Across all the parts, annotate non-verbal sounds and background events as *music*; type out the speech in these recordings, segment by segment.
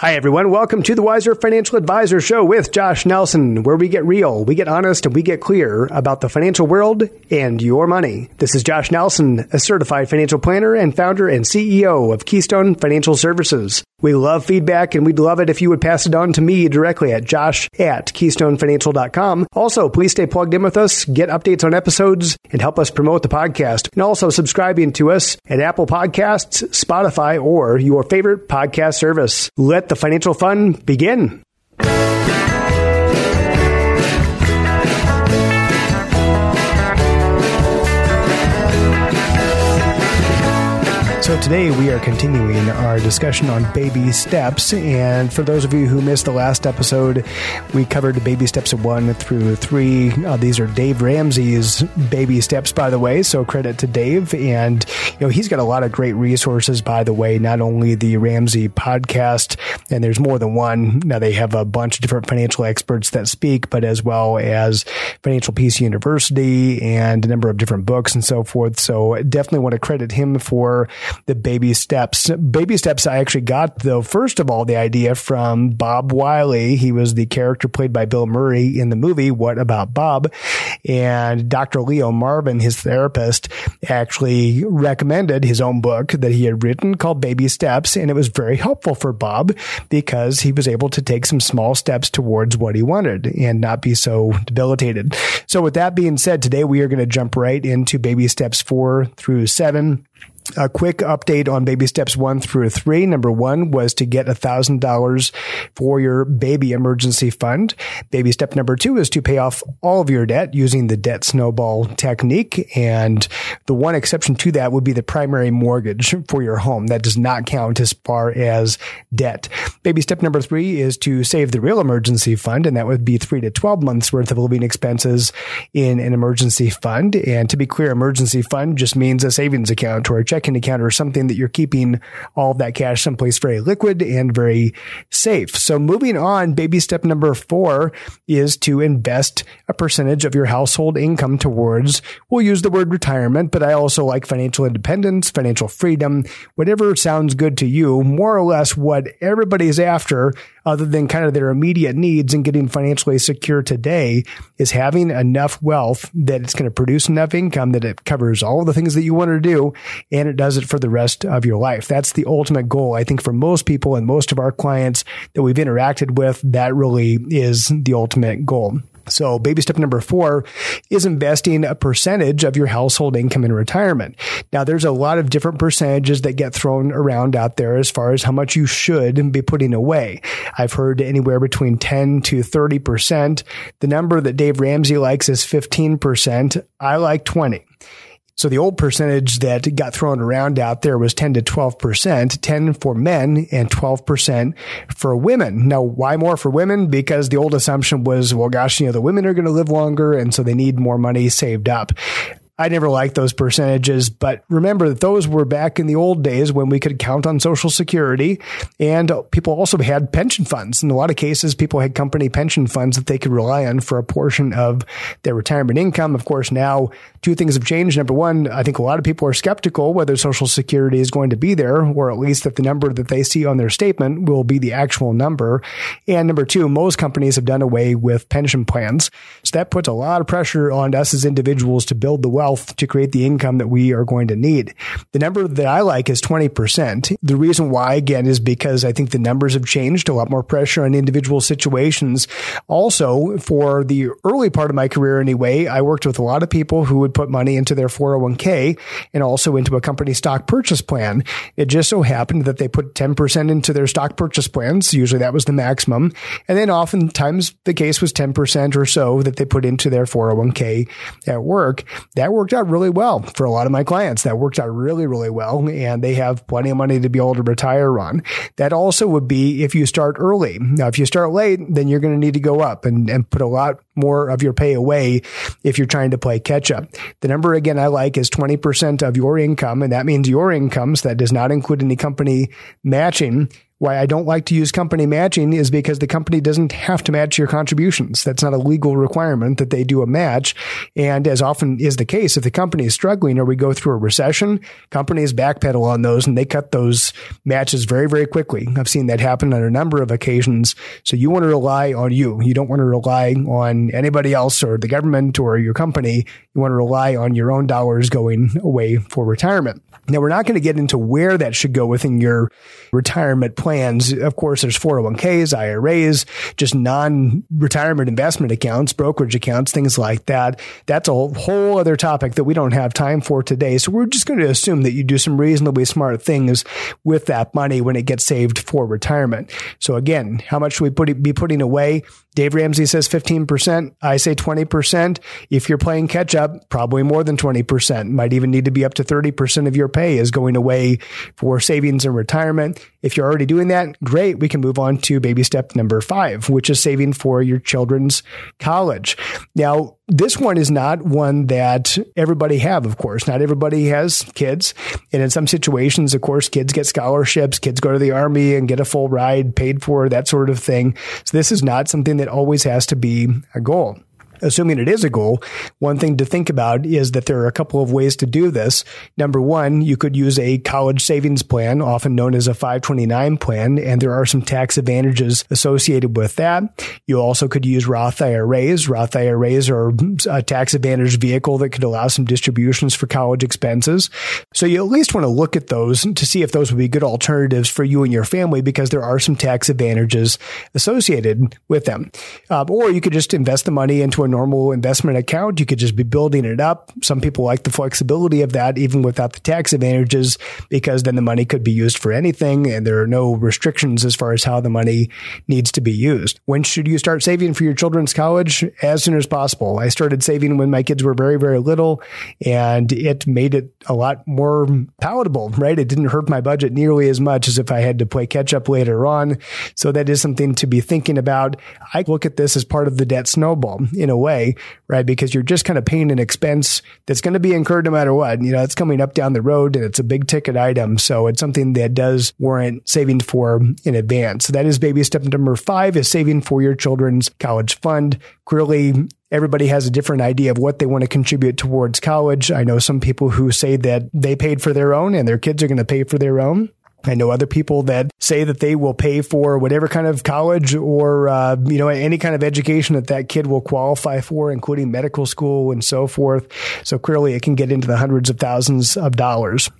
Hi, everyone. Welcome to the Wiser Financial Advisor Show with Josh Nelson, where we get real, we get honest, and we get clear about the financial world and your money. This is Josh Nelson, a certified financial planner and founder and CEO of Keystone Financial Services. We love feedback and we'd love it if you would pass it on to me directly at josh at keystonefinancial.com. Also, please stay plugged in with us, get updates on episodes, and help us promote the podcast. And also subscribing to us at Apple Podcasts, Spotify, or your favorite podcast service. Let the financial fun begin. So today we are continuing our discussion on baby steps. And for those of you who missed the last episode, we covered baby steps one through three. Uh, these are Dave Ramsey's baby steps, by the way. So credit to Dave. And, you know, he's got a lot of great resources, by the way, not only the Ramsey podcast, and there's more than one. Now they have a bunch of different financial experts that speak, but as well as Financial Peace University and a number of different books and so forth. So definitely want to credit him for the baby steps. Baby steps, I actually got though, first of all, the idea from Bob Wiley. He was the character played by Bill Murray in the movie, What About Bob? And Dr. Leo Marvin, his therapist, actually recommended his own book that he had written called Baby Steps. And it was very helpful for Bob because he was able to take some small steps towards what he wanted and not be so debilitated. So with that being said, today we are going to jump right into baby steps four through seven a quick update on baby steps one through three. Number one was to get $1,000 for your baby emergency fund. Baby step number two is to pay off all of your debt using the debt snowball technique. And the one exception to that would be the primary mortgage for your home. That does not count as far as debt. Baby step number three is to save the real emergency fund. And that would be three to 12 months worth of living expenses in an emergency fund. And to be clear, emergency fund just means a savings account or a checking account or something that you're keeping all of that cash someplace very liquid and very safe. So moving on, baby step number four is to invest a percentage of your household income towards, we'll use the word retirement, but I also like financial independence, financial freedom, whatever sounds good to you, more or less what everybody's after other than kind of their immediate needs and getting financially secure today is having enough wealth that it's going to produce enough income that it covers all the things that you want to do and it does it for the rest of your life. That's the ultimate goal. I think for most people and most of our clients that we've interacted with, that really is the ultimate goal. So baby step number four is investing a percentage of your household income in retirement. Now there's a lot of different percentages that get thrown around out there as far as how much you should be putting away. I've heard anywhere between 10 to 30%. The number that Dave Ramsey likes is 15%. I like 20. So the old percentage that got thrown around out there was 10 to 12%, 10 for men and 12% for women. Now, why more for women? Because the old assumption was, well, gosh, you know, the women are going to live longer and so they need more money saved up. I never liked those percentages, but remember that those were back in the old days when we could count on Social Security and people also had pension funds. In a lot of cases, people had company pension funds that they could rely on for a portion of their retirement income. Of course, now two things have changed. Number one, I think a lot of people are skeptical whether Social Security is going to be there, or at least that the number that they see on their statement will be the actual number. And number two, most companies have done away with pension plans. So that puts a lot of pressure on us as individuals to build the wealth wealth to create the income that we are going to need. The number that I like is 20%. The reason why, again, is because I think the numbers have changed, a lot more pressure on individual situations. Also, for the early part of my career anyway, I worked with a lot of people who would put money into their 401k and also into a company stock purchase plan. It just so happened that they put 10% into their stock purchase plans. Usually that was the maximum. And then oftentimes the case was 10% or so that they put into their 401k at work. That worked out really well for a lot of my clients. That worked out really, really well. And they have plenty of money to be able to retire on. That also would be if you start early. Now, if you start late, then you're going to need to go up and, and put a lot more of your pay away if you're trying to play catch up. The number again I like is 20% of your income. And that means your incomes. That does not include any company matching Why I don't like to use company matching is because the company doesn't have to match your contributions. That's not a legal requirement that they do a match. And as often is the case, if the company is struggling or we go through a recession, companies backpedal on those and they cut those matches very, very quickly. I've seen that happen on a number of occasions. So you want to rely on you. You don't want to rely on anybody else or the government or your company. You want to rely on your own dollars going away for retirement. Now, we're not going to get into where that should go within your retirement plans. Of course, there's 401ks, IRAs, just non retirement investment accounts, brokerage accounts, things like that. That's a whole other topic that we don't have time for today. So we're just going to assume that you do some reasonably smart things with that money when it gets saved for retirement. So again, how much should we put, be putting away? Dave Ramsey says 15%. I say 20%. If you're playing catch up, probably more than 20%. Might even need to be up to 30% of your pay is going away for savings and retirement. If you're already doing that, great. We can move on to baby step number five, which is saving for your children's college. Now, this one is not one that everybody have, of course. Not everybody has kids. And in some situations, of course, kids get scholarships, kids go to the army and get a full ride paid for, that sort of thing. So this is not something that always has to be a goal assuming it is a goal, one thing to think about is that there are a couple of ways to do this. Number one, you could use a college savings plan, often known as a 529 plan, and there are some tax advantages associated with that. You also could use Roth IRAs. Roth IRAs are a tax advantage vehicle that could allow some distributions for college expenses. So you at least want to look at those to see if those would be good alternatives for you and your family because there are some tax advantages associated with them. Um, or you could just invest the money into a normal investment account. You could just be building it up. Some people like the flexibility of that, even without the tax advantages, because then the money could be used for anything and there are no restrictions as far as how the money needs to be used. When should you start saving for your children's college? As soon as possible. I started saving when my kids were very, very little and it made it a lot more palatable, right? It didn't hurt my budget nearly as much as if I had to play catch up later on. So that is something to be thinking about. I look at this as part of the debt snowball in a way, right? Because you're just kind of paying an expense that's going to be incurred no matter what. You know, it's coming up down the road and it's a big ticket item. So it's something that does warrant saving for in advance. So that is baby step number five is saving for your children's college fund. Clearly, everybody has a different idea of what they want to contribute towards college. I know some people who say that they paid for their own and their kids are going to pay for their own. I know other people that say that they will pay for whatever kind of college or uh, you know any kind of education that that kid will qualify for, including medical school and so forth. So clearly, it can get into the hundreds of thousands of dollars.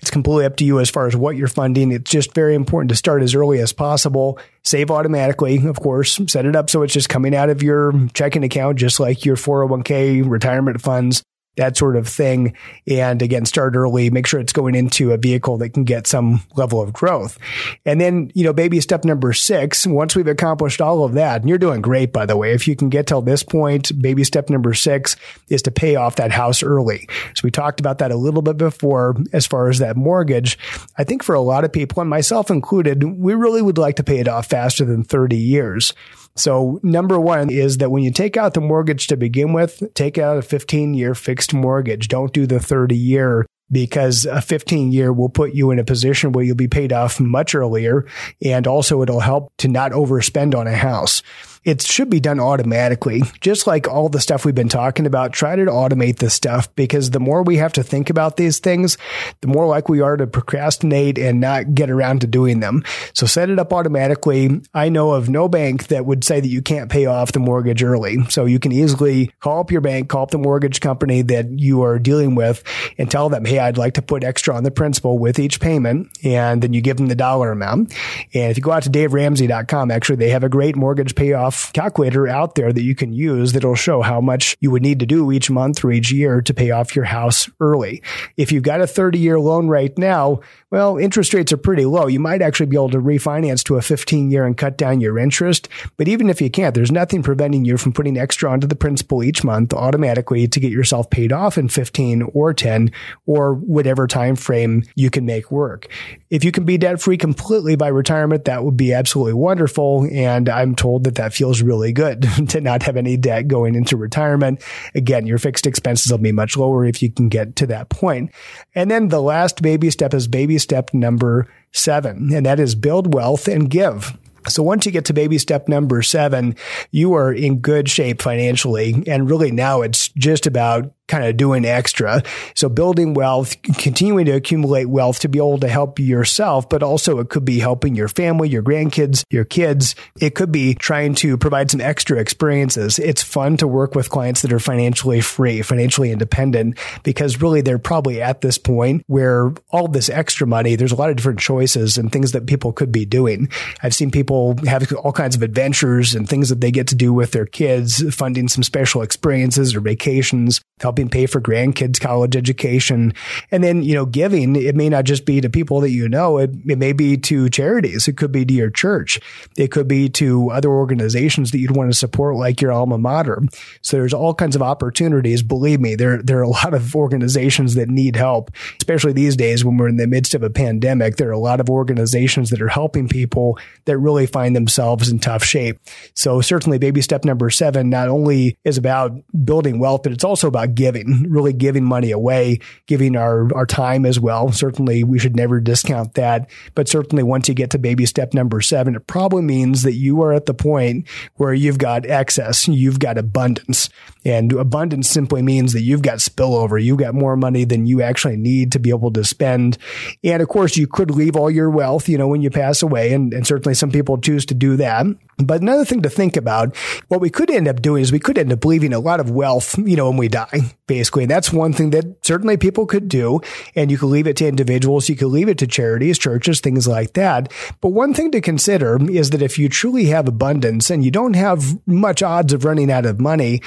It's completely up to you as far as what you're funding. It's just very important to start as early as possible. Save automatically, of course. Set it up so it's just coming out of your checking account, just like your 401k retirement funds that sort of thing. And again, start early, make sure it's going into a vehicle that can get some level of growth. And then, you know, baby step number six, once we've accomplished all of that, and you're doing great, by the way, if you can get till this point, baby step number six is to pay off that house early. So we talked about that a little bit before as far as that mortgage. I think for a lot of people, and myself included, we really would like to pay it off faster than 30 years. So number one is that when you take out the mortgage to begin with, take out a 15 year fixed mortgage. Don't do the 30 year because a 15 year will put you in a position where you'll be paid off much earlier. And also it'll help to not overspend on a house it should be done automatically. Just like all the stuff we've been talking about, try to automate this stuff because the more we have to think about these things, the more likely we are to procrastinate and not get around to doing them. So set it up automatically. I know of no bank that would say that you can't pay off the mortgage early. So you can easily call up your bank, call up the mortgage company that you are dealing with and tell them, Hey, I'd like to put extra on the principal with each payment. And then you give them the dollar amount. And if you go out to daveramsey.com, actually, they have a great mortgage payoff calculator out there that you can use that'll show how much you would need to do each month or each year to pay off your house early. If you've got a 30 year loan right now, well, interest rates are pretty low. You might actually be able to refinance to a 15 year and cut down your interest. But even if you can't, there's nothing preventing you from putting extra onto the principal each month automatically to get yourself paid off in 15 or 10 or whatever time frame you can make work. If you can be debt free completely by retirement, that would be absolutely wonderful. And I'm told that that feels really good *laughs* to not have any debt going into retirement. Again, your fixed expenses will be much lower if you can get to that point. And then the last baby step is baby step number seven, and that is build wealth and give. So once you get to baby step number seven, you are in good shape financially. And really now it's just about kind of doing extra. So building wealth, continuing to accumulate wealth to be able to help yourself, but also it could be helping your family, your grandkids, your kids. It could be trying to provide some extra experiences. It's fun to work with clients that are financially free, financially independent, because really they're probably at this point where all this extra money, there's a lot of different choices and things that people could be doing. I've seen people have all kinds of adventures and things that they get to do with their kids, funding some special experiences or vacations, helping pay for grandkids' college education. And then, you know, giving, it may not just be to people that you know, it, it may be to charities. It could be to your church. It could be to other organizations that you'd want to support, like your alma mater. So there's all kinds of opportunities. Believe me, there, there are a lot of organizations that need help, especially these days when we're in the midst of a pandemic. There are a lot of organizations that are helping people that really find themselves in tough shape. So certainly baby step number seven not only is about building wealth, but it's also about giving giving, really giving money away, giving our, our time as well. Certainly we should never discount that. But certainly once you get to baby step number seven, it probably means that you are at the point where you've got excess, you've got abundance. And abundance simply means that you've got spillover. You've got more money than you actually need to be able to spend. And of course, you could leave all your wealth, you know, when you pass away. And, and certainly some people choose to do that. But another thing to think about, what we could end up doing is we could end up leaving a lot of wealth, you know, when we die, basically. And that's one thing that certainly people could do. And you could leave it to individuals. You could leave it to charities, churches, things like that. But one thing to consider is that if you truly have abundance and you don't have much odds of running out of money,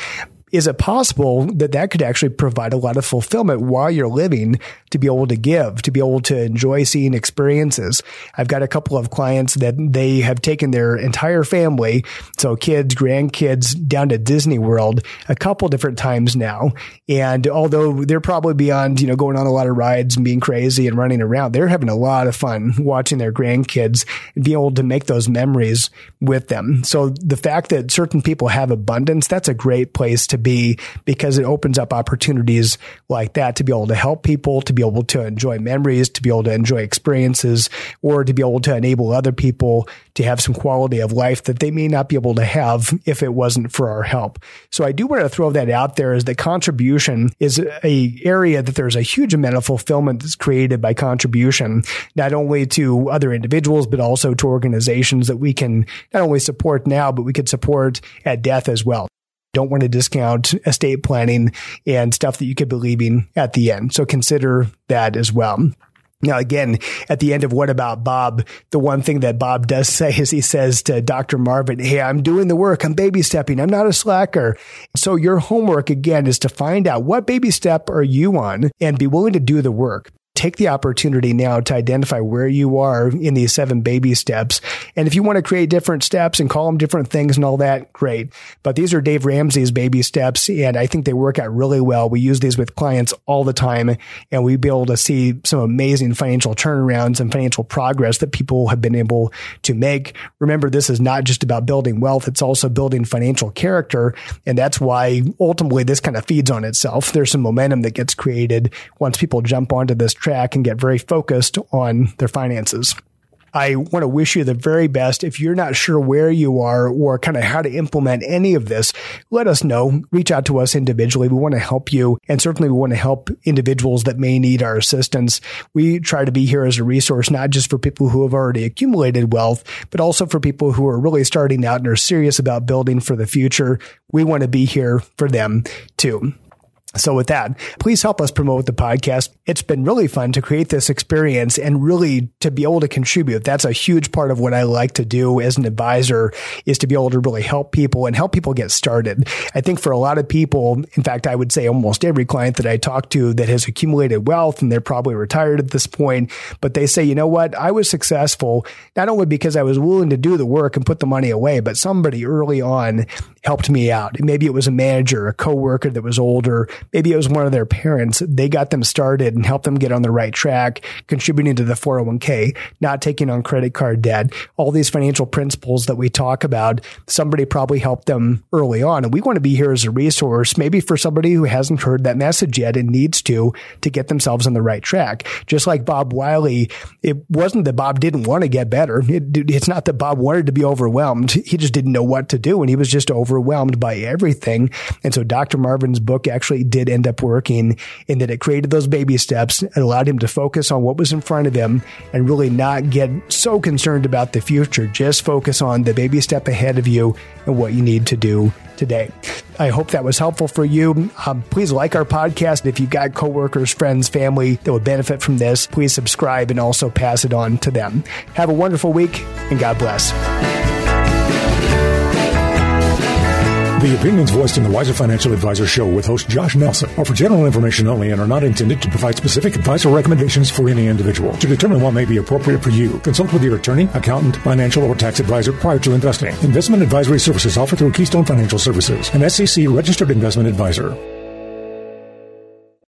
is it possible that that could actually provide a lot of fulfillment while you're living to be able to give, to be able to enjoy seeing experiences? I've got a couple of clients that they have taken their entire family, so kids, grandkids, down to Disney World a couple different times now. And although they're probably beyond, you know, going on a lot of rides and being crazy and running around, they're having a lot of fun watching their grandkids and being able to make those memories with them. So the fact that certain people have abundance, that's a great place to be because it opens up opportunities like that to be able to help people, to be able to enjoy memories, to be able to enjoy experiences, or to be able to enable other people to have some quality of life that they may not be able to have if it wasn't for our help. So I do want to throw that out there is that contribution is a area that there's a huge amount of fulfillment that's created by contribution, not only to other individuals, but also to organizations that we can not only support now, but we could support at death as well don't want to discount estate planning and stuff that you could be leaving at the end. So consider that as well. Now, again, at the end of What About Bob, the one thing that Bob does *laughs* say is he says to Dr. Marvin, Hey, I'm doing the work. I'm baby stepping. I'm not a slacker. So your homework again is to find out what baby step are you on and be willing to do the work take the opportunity now to identify where you are in these seven baby steps. And if you want to create different steps and call them different things and all that, great. But these are Dave Ramsey's baby steps. And I think they work out really well. We use these with clients all the time and we be able to see some amazing financial turnarounds and financial progress that people have been able to make. Remember, this is not just about building wealth. It's also building financial character. And that's why ultimately this kind of feeds on itself. There's some momentum that gets created once people jump onto this track track and get very focused on their finances. I want to wish you the very best. If you're not sure where you are or kind of how to implement any of this, let us know. Reach out to us individually. We want to help you. And certainly we want to help individuals that may need our assistance. We try to be here as a resource, not just for people who have already accumulated wealth, but also for people who are really starting out and are serious about building for the future. We want to be here for them too. So with that, please help us promote the podcast. It's been really fun to create this experience and really to be able to contribute. That's a huge part of what I like to do as an advisor is to be able to really help people and help people get started. I think for a lot of people, in fact, I would say almost every client that I talk to that has accumulated wealth and they're probably retired at this point, but they say, you know what? I was successful not only because I was willing to do the work and put the money away, but somebody early on helped me out. Maybe it was a manager, a coworker that was older. Maybe it was one of their parents. They got them started and helped them get on the right track, contributing to the 401k, not taking on credit card debt. All these financial principles that we talk about, somebody probably helped them early on. And we want to be here as a resource, maybe for somebody who hasn't heard that message yet and needs to, to get themselves on the right track. Just like Bob Wiley, it wasn't that Bob didn't want to get better. It, it's not that Bob wanted to be overwhelmed. He just didn't know what to do and he was just overwhelmed by everything. And so Dr. Marvin's book actually did end up working in that it created those baby steps. It allowed him to focus on what was in front of him and really not get so concerned about the future. Just focus on the baby step ahead of you and what you need to do today. I hope that was helpful for you. Um, please like our podcast. If you've got coworkers, friends, family that would benefit from this, please subscribe and also pass it on to them. Have a wonderful week and God bless. The opinions voiced in the Wiser Financial Advisor show with host Josh Nelson are for general information only and are not intended to provide specific advice or recommendations for any individual. To determine what may be appropriate for you, consult with your attorney, accountant, financial, or tax advisor prior to investing. Investment advisory services offered through Keystone Financial Services, an SEC registered investment advisor.